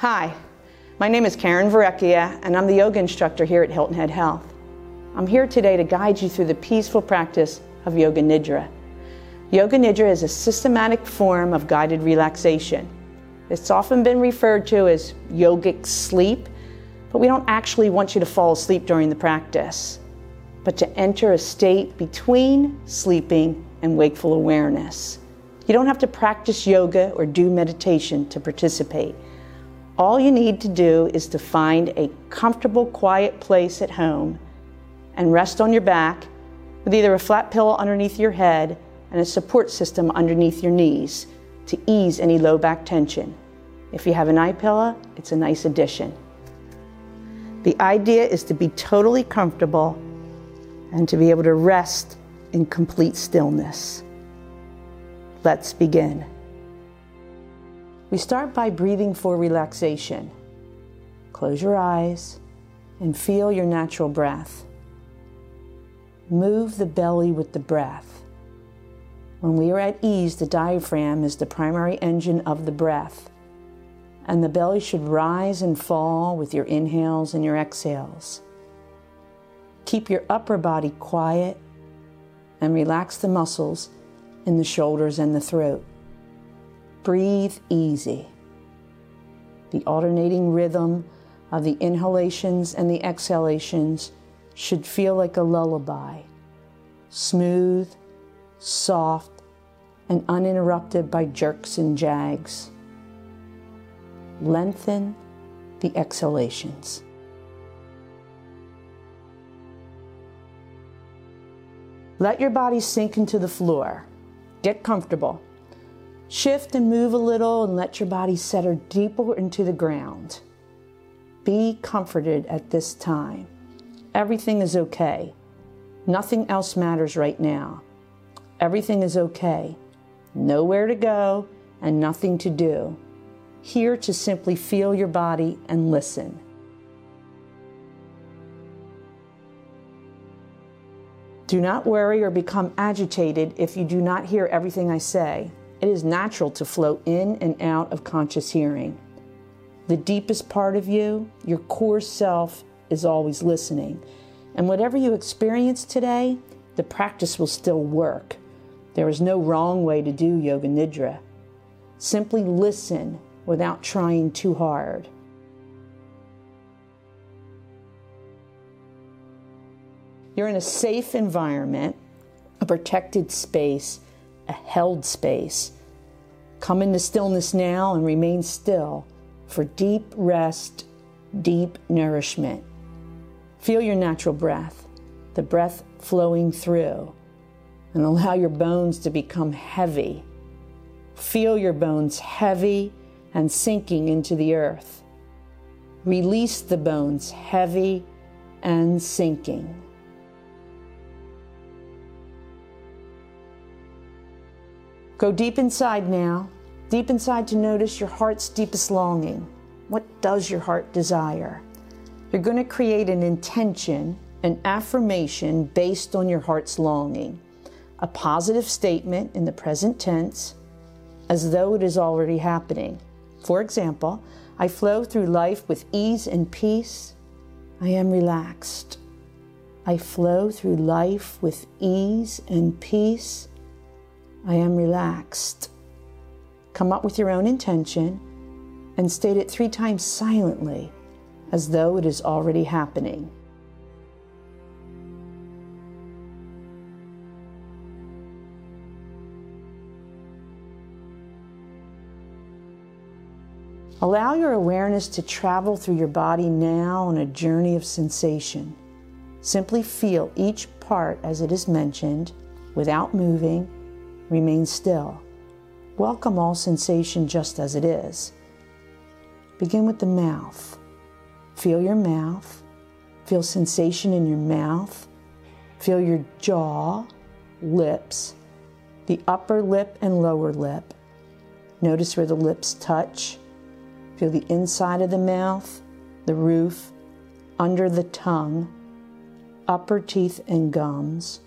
Hi, my name is Karen Verechia, and I'm the yoga instructor here at Hilton Head Health. I'm here today to guide you through the peaceful practice of Yoga Nidra. Yoga Nidra is a systematic form of guided relaxation. It's often been referred to as yogic sleep, but we don't actually want you to fall asleep during the practice, but to enter a state between sleeping and wakeful awareness. You don't have to practice yoga or do meditation to participate. All you need to do is to find a comfortable, quiet place at home and rest on your back with either a flat pillow underneath your head and a support system underneath your knees to ease any low back tension. If you have an eye pillow, it's a nice addition. The idea is to be totally comfortable and to be able to rest in complete stillness. Let's begin. We start by breathing for relaxation. Close your eyes and feel your natural breath. Move the belly with the breath. When we are at ease, the diaphragm is the primary engine of the breath, and the belly should rise and fall with your inhales and your exhales. Keep your upper body quiet and relax the muscles in the shoulders and the throat. Breathe easy. The alternating rhythm of the inhalations and the exhalations should feel like a lullaby, smooth, soft, and uninterrupted by jerks and jags. Lengthen the exhalations. Let your body sink into the floor. Get comfortable. Shift and move a little and let your body settle deeper into the ground. Be comforted at this time. Everything is okay. Nothing else matters right now. Everything is okay. Nowhere to go and nothing to do. Here to simply feel your body and listen. Do not worry or become agitated if you do not hear everything I say. It is natural to flow in and out of conscious hearing. The deepest part of you, your core self, is always listening. And whatever you experience today, the practice will still work. There is no wrong way to do Yoga Nidra. Simply listen without trying too hard. You're in a safe environment, a protected space, a held space. Come into stillness now and remain still for deep rest, deep nourishment. Feel your natural breath, the breath flowing through, and allow your bones to become heavy. Feel your bones heavy and sinking into the earth. Release the bones heavy and sinking. Go deep inside now, deep inside to notice your heart's deepest longing. What does your heart desire? You're going to create an intention, an affirmation based on your heart's longing, a positive statement in the present tense as though it is already happening. For example, I flow through life with ease and peace. I am relaxed. I flow through life with ease and peace. I am relaxed. Come up with your own intention and state it three times silently as though it is already happening. Allow your awareness to travel through your body now on a journey of sensation. Simply feel each part as it is mentioned without moving Remain still. Welcome all sensation just as it is. Begin with the mouth. Feel your mouth. Feel sensation in your mouth. Feel your jaw, lips, the upper lip and lower lip. Notice where the lips touch. Feel the inside of the mouth, the roof, under the tongue, upper teeth and gums,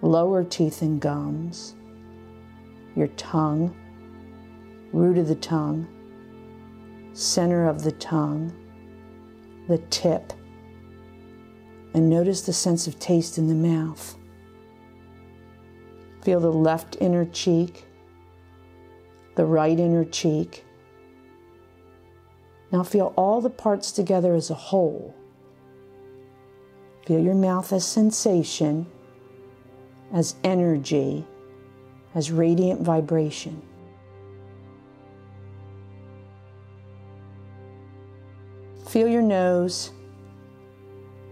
lower teeth and gums your tongue, root of the tongue, center of the tongue, the tip, and notice the sense of taste in the mouth. Feel the left inner cheek, the right inner cheek. Now feel all the parts together as a whole. Feel your mouth as sensation, as energy, as radiant vibration. Feel your nose.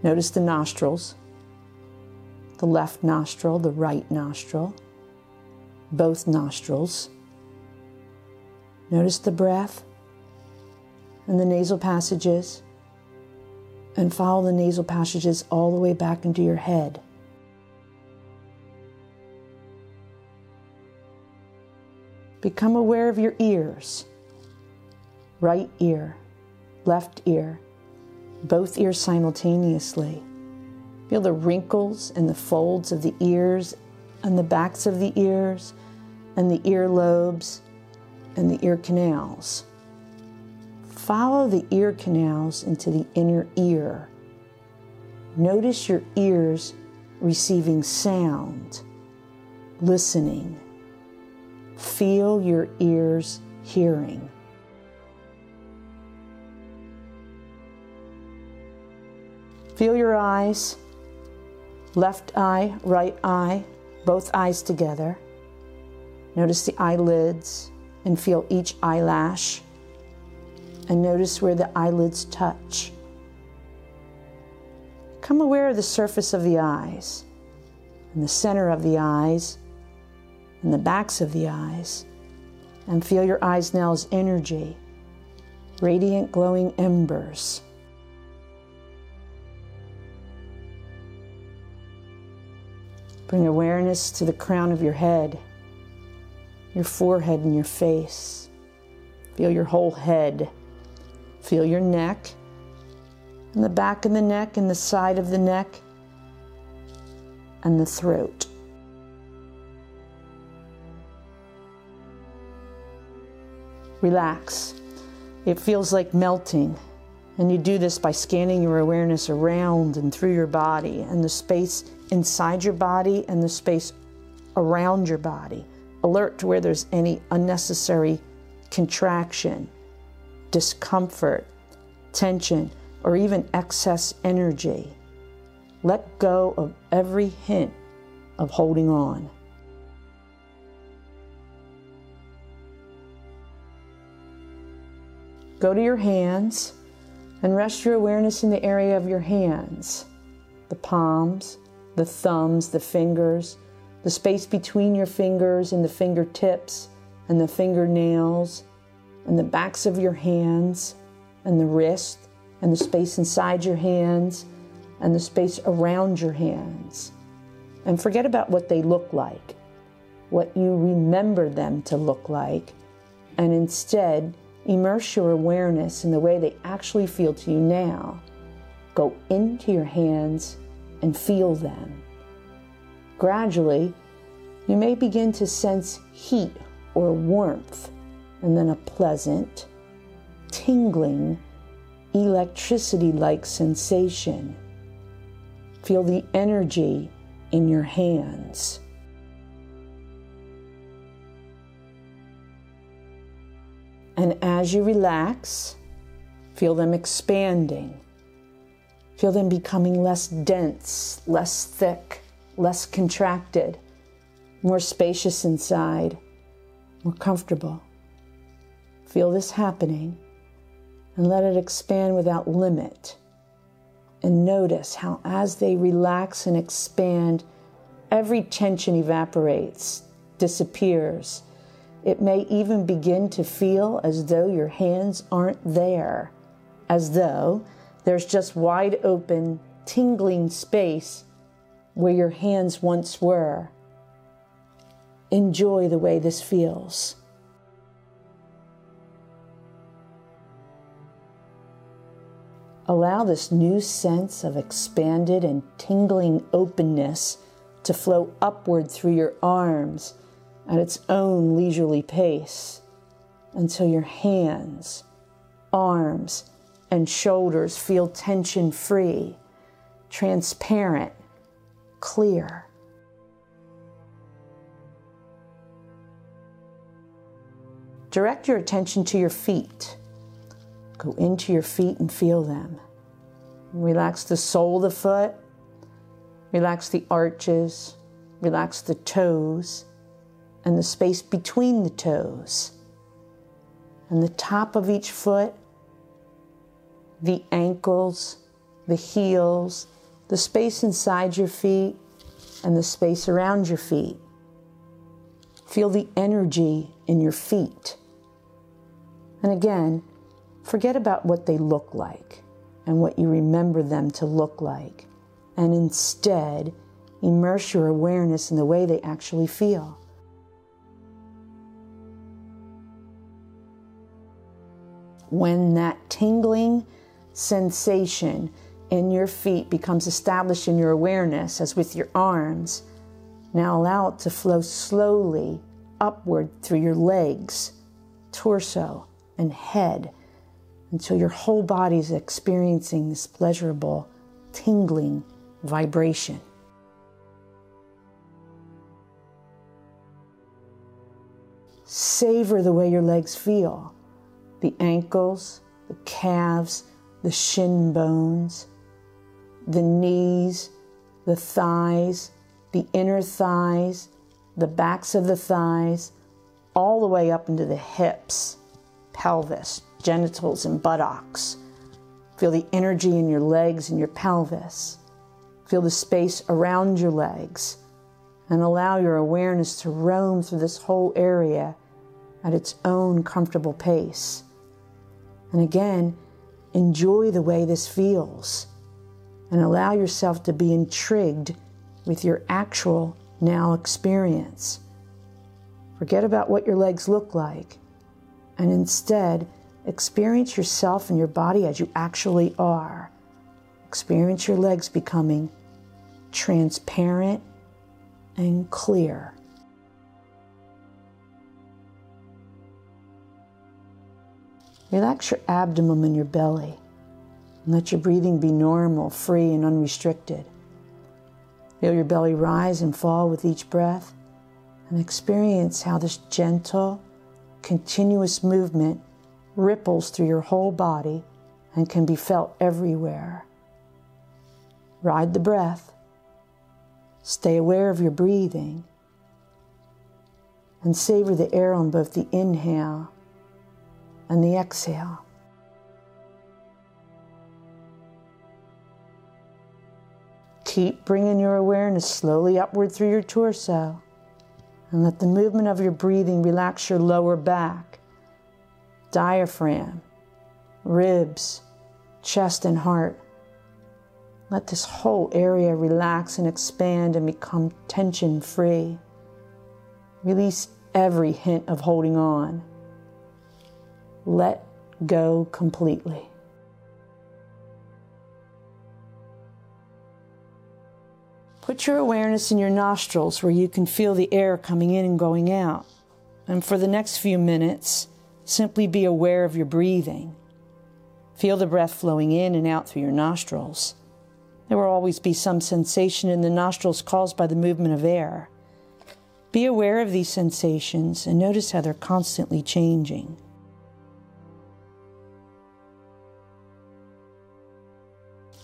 Notice the nostrils the left nostril, the right nostril, both nostrils. Notice the breath and the nasal passages, and follow the nasal passages all the way back into your head. Become aware of your ears right ear, left ear, both ears simultaneously. Feel the wrinkles and the folds of the ears and the backs of the ears and the ear lobes and the ear canals. Follow the ear canals into the inner ear. Notice your ears receiving sound, listening. Feel your ears hearing. Feel your eyes, left eye, right eye, both eyes together. Notice the eyelids and feel each eyelash. And notice where the eyelids touch. Come aware of the surface of the eyes, and the center of the eyes, and the backs of the eyes. And feel your eyes now as energy, radiant glowing embers. Bring awareness to the crown of your head, your forehead, and your face. Feel your whole head. Feel your neck, and the back of the neck, and the side of the neck, and the throat. Relax. It feels like melting. And you do this by scanning your awareness around and through your body and the space inside your body and the space around your body. Alert to where there's any unnecessary contraction, discomfort, tension, or even excess energy. Let go of every hint of holding on. Go to your hands and rest your awareness in the area of your hands, the palms, the thumbs, the fingers, the space between your fingers and the fingertips and the fingernails, and the backs of your hands, and the wrist, and the space inside your hands, and the space around your hands. And forget about what they look like, what you remember them to look like, and instead immerse your awareness in the way they actually feel to you now. Go into your hands and feel them. Gradually, you may begin to sense heat or warmth, and then a pleasant, tingling, electricity like sensation. Feel the energy in your hands. And as you relax, feel them expanding Feel them becoming less dense, less thick, less contracted, more spacious inside, more comfortable. Feel this happening and let it expand without limit. And notice how, as they relax and expand, every tension evaporates, disappears. It may even begin to feel as though your hands aren't there, as though there's just wide open, tingling space where your hands once were. Enjoy the way this feels. Allow this new sense of expanded and tingling openness to flow upward through your arms at its own leisurely pace until your hands arms and shoulders feel tension free, transparent, clear. Direct your attention to your feet. Go into your feet and feel them. Relax the sole of the foot, relax the arches, relax the toes and the space between the toes and the top of each foot, the ankles, the heels, the space inside your feet, and the space around your feet. Feel the energy in your feet. And again, forget about what they look like and what you remember them to look like, and instead immerse your awareness in the way they actually feel. When that tingling sensation in your feet becomes established in your awareness, as with your arms, now allow it to flow slowly upward through your legs, torso, and head until your whole body is experiencing this pleasurable, tingling vibration. Savor the way your legs feel the ankles, the calves, the shin bones, the knees, the thighs, the inner thighs, the backs of the thighs, all the way up into the hips pelvis, genitals, and buttocks. Feel the energy in your legs and your pelvis. Feel the space around your legs and allow your awareness to roam through this whole area at its own comfortable pace. And again, enjoy the way this feels and allow yourself to be intrigued with your actual now experience. Forget about what your legs look like and instead experience yourself and your body as you actually are. Experience your legs becoming transparent and clear. Relax your abdomen and your belly. And let your breathing be normal, free, and unrestricted. Feel your belly rise and fall with each breath and experience how this gentle, continuous movement ripples through your whole body and can be felt everywhere. Ride the breath. Stay aware of your breathing and savor the air on both the inhale and the exhale. Keep bringing your awareness slowly upward through your torso and let the movement of your breathing relax your lower back, diaphragm, ribs, chest, and heart. Let this whole area relax and expand and become tension free. Release every hint of holding on. Let go completely. Put your awareness in your nostrils where you can feel the air coming in and going out. And for the next few minutes, simply be aware of your breathing. Feel the breath flowing in and out through your nostrils. There will always be some sensation in the nostrils caused by the movement of air. Be aware of these sensations and notice how they're constantly changing.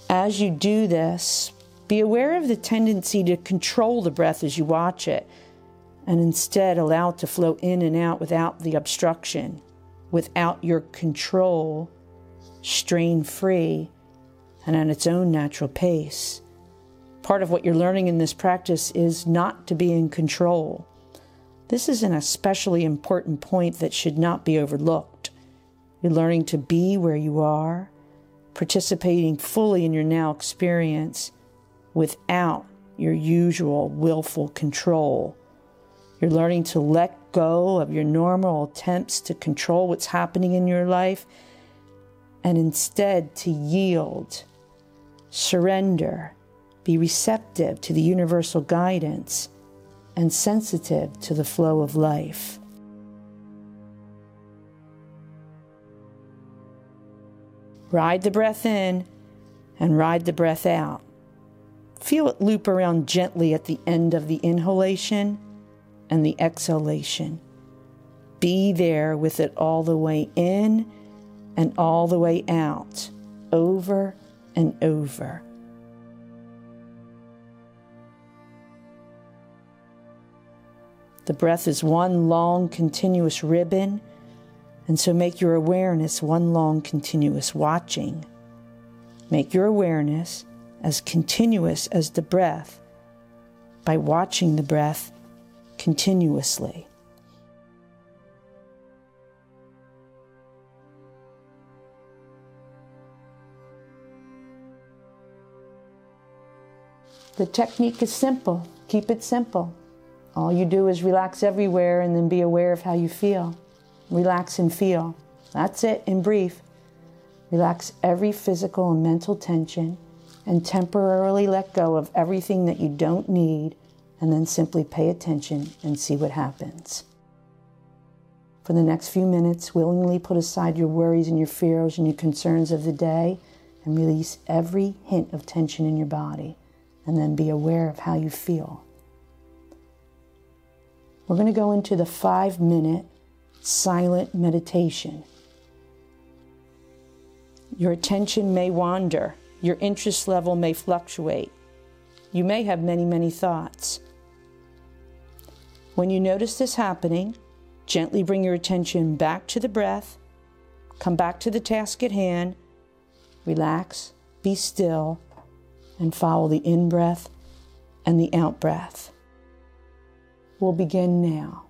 As you do this, be aware of the tendency to control the breath as you watch it, and instead allow it to flow in and out without the obstruction, without your control, strain free, and at its own natural pace. Part of what you're learning in this practice is not to be in control. This is an especially important point that should not be overlooked. You're learning to be where you are, participating fully in your now experience without your usual willful control. You're learning to let go of your normal attempts to control what's happening in your life and instead to yield, surrender, be receptive to the universal guidance, and sensitive to the flow of life. Ride the breath in and ride the breath out. Feel it loop around gently at the end of the inhalation and the exhalation. Be there with it all the way in and all the way out, over and over. The breath is one long continuous ribbon, and so make your awareness one long continuous watching. Make your awareness as continuous as the breath by watching the breath continuously. The technique is simple. Keep it simple. All you do is relax everywhere and then be aware of how you feel. Relax and feel. That's it in brief. Relax every physical and mental tension and temporarily let go of everything that you don't need and then simply pay attention and see what happens. For the next few minutes, willingly put aside your worries and your fears and your concerns of the day and release every hint of tension in your body and then be aware of how you feel. We're going to go into the five minute silent meditation. Your attention may wander, your interest level may fluctuate. You may have many, many thoughts. When you notice this happening, gently bring your attention back to the breath, come back to the task at hand, relax, be still, and follow the in breath and the out breath. We'll begin now.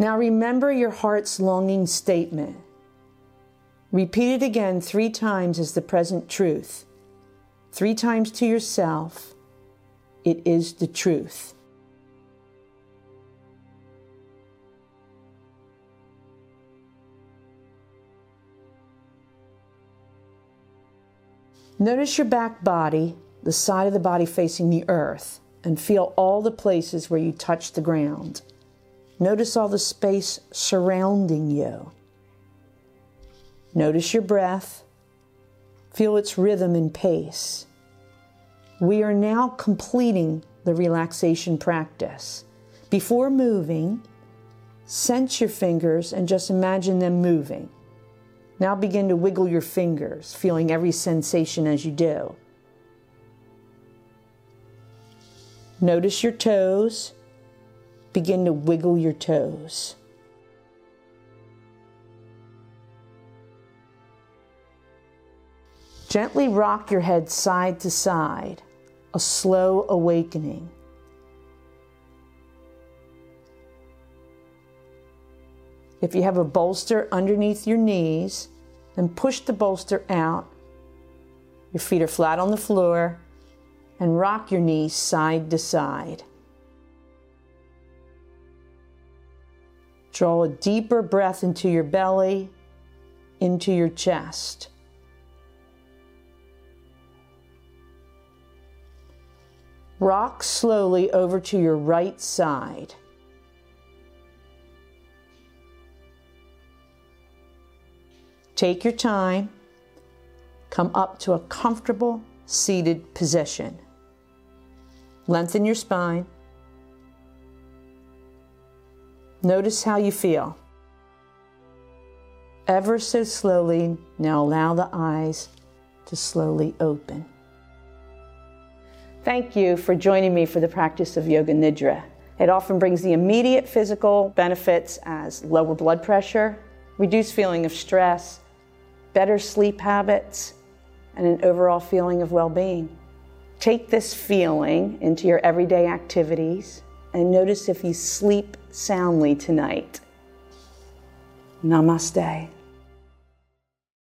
Now remember your heart's longing statement. Repeat it again three times as the present truth. Three times to yourself. It is the truth. Notice your back body, the side of the body facing the earth, and feel all the places where you touch the ground. Notice all the space surrounding you. Notice your breath. Feel its rhythm and pace. We are now completing the relaxation practice. Before moving, sense your fingers and just imagine them moving. Now begin to wiggle your fingers, feeling every sensation as you do. Notice your toes. Begin to wiggle your toes. Gently rock your head side to side, a slow awakening. If you have a bolster underneath your knees, then push the bolster out. Your feet are flat on the floor and rock your knees side to side. Draw a deeper breath into your belly, into your chest. Rock slowly over to your right side. Take your time. Come up to a comfortable seated position. Lengthen your spine. Notice how you feel. Ever so slowly, now allow the eyes to slowly open. Thank you for joining me for the practice of Yoga Nidra. It often brings the immediate physical benefits as lower blood pressure, reduced feeling of stress, better sleep habits, and an overall feeling of well being. Take this feeling into your everyday activities and notice if you sleep soundly tonight. Namaste.